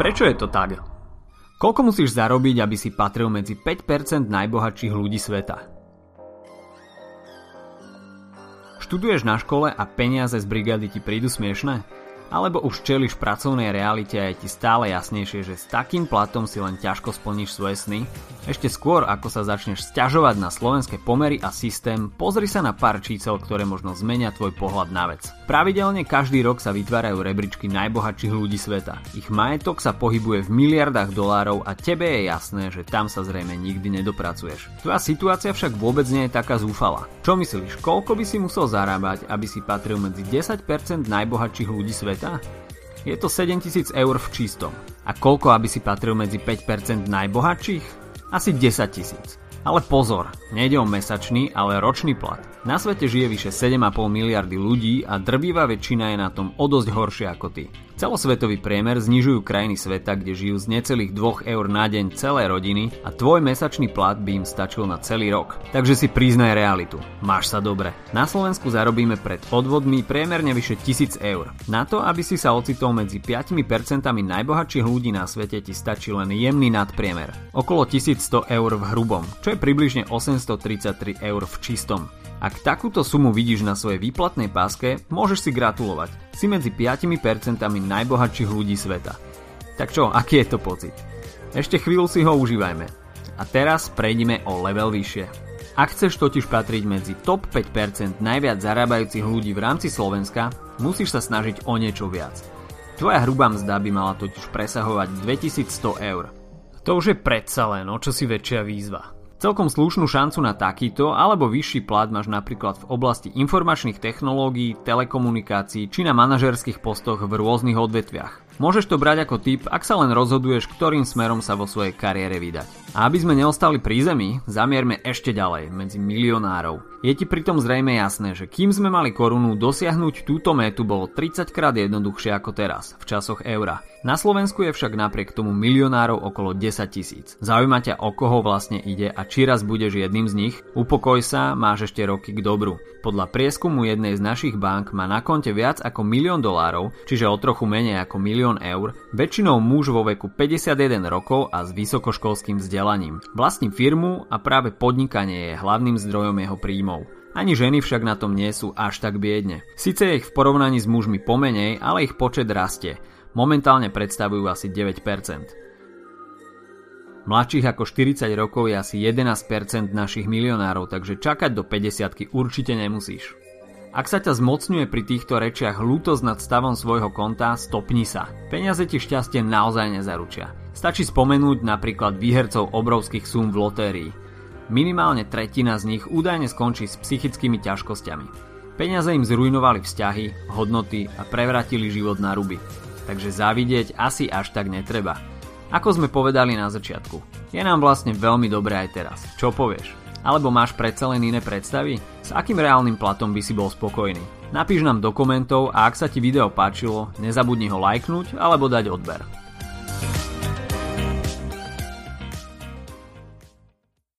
Prečo je to tak? Koľko musíš zarobiť, aby si patril medzi 5% najbohatších ľudí sveta? Študuješ na škole a peniaze z brigády ti prídu smiešne? Alebo už čeliš pracovnej realite a je ti stále jasnejšie, že s takým platom si len ťažko splníš svoje sny? Ešte skôr, ako sa začneš sťažovať na slovenské pomery a systém, pozri sa na pár čísel, ktoré možno zmenia tvoj pohľad na vec. Pravidelne každý rok sa vytvárajú rebríčky najbohatších ľudí sveta. Ich majetok sa pohybuje v miliardách dolárov a tebe je jasné, že tam sa zrejme nikdy nedopracuješ. Tvoja situácia však vôbec nie je taká zúfala. Čo myslíš, koľko by si musel zarábať, aby si patril medzi 10% najbohatších ľudí sveta? Sveta? Je to 7000 eur v čistom. A koľko, aby si patril medzi 5% najbohatších? Asi 10 tisíc. Ale pozor, nejde o mesačný, ale ročný plat. Na svete žije vyše 7,5 miliardy ľudí a drvivá väčšina je na tom o dosť horšie ako ty. Celosvetový priemer znižujú krajiny sveta, kde žijú z necelých 2 eur na deň celé rodiny a tvoj mesačný plat by im stačil na celý rok. Takže si priznaj realitu. Máš sa dobre. Na Slovensku zarobíme pred odvodmi priemerne vyše 1000 eur. Na to, aby si sa ocitol medzi 5% najbohatších ľudí na svete ti stačí len jemný nadpriemer. Okolo 1100 eur v hrubom, čo je približne 833 eur v čistom. Ak takúto sumu vidíš na svojej výplatnej páske, môžeš si gratulovať. Si medzi 5% najbohatších ľudí sveta. Tak čo, aký je to pocit? Ešte chvíľu si ho užívajme. A teraz prejdeme o level vyššie. Ak chceš totiž patriť medzi top 5% najviac zarábajúcich ľudí v rámci Slovenska, musíš sa snažiť o niečo viac. Tvoja hrubá mzda by mala totiž presahovať 2100 eur. To už je predsa len o čo si väčšia výzva. Celkom slušnú šancu na takýto alebo vyšší plat máš napríklad v oblasti informačných technológií, telekomunikácií či na manažerských postoch v rôznych odvetviach. Môžeš to brať ako tip, ak sa len rozhoduješ, ktorým smerom sa vo svojej kariére vydať. A aby sme neostali pri zemi, zamierme ešte ďalej, medzi milionárov. Je ti pritom zrejme jasné, že kým sme mali korunu, dosiahnuť túto métu bolo 30 krát jednoduchšie ako teraz, v časoch eura. Na Slovensku je však napriek tomu milionárov okolo 10 tisíc. Zaujíma ťa o koho vlastne ide a či raz budeš jedným z nich? Upokoj sa, máš ešte roky k dobru. Podľa prieskumu jednej z našich bank má na konte viac ako milión dolárov, čiže o trochu menej ako milión eur, väčšinou muž vo veku 51 rokov a s vysokoškolským vzdelaním. Vlastní firmu a práve podnikanie je hlavným zdrojom jeho príjmov. Ani ženy však na tom nie sú až tak biedne. Sice ich v porovnaní s mužmi pomenej, ale ich počet rastie. Momentálne predstavujú asi 9%. Mladších ako 40 rokov je asi 11% našich milionárov, takže čakať do 50 určite nemusíš. Ak sa ťa zmocňuje pri týchto rečiach lútosť nad stavom svojho konta, stopni sa. Peniaze ti šťastie naozaj nezaručia. Stačí spomenúť napríklad výhercov obrovských súm v lotérii. Minimálne tretina z nich údajne skončí s psychickými ťažkosťami. Peniaze im zrujnovali vzťahy, hodnoty a prevratili život na ruby takže závidieť asi až tak netreba. Ako sme povedali na začiatku, je nám vlastne veľmi dobré aj teraz. Čo povieš? Alebo máš predsa len iné predstavy? S akým reálnym platom by si bol spokojný? Napíš nám do komentov a ak sa ti video páčilo, nezabudni ho lajknúť alebo dať odber.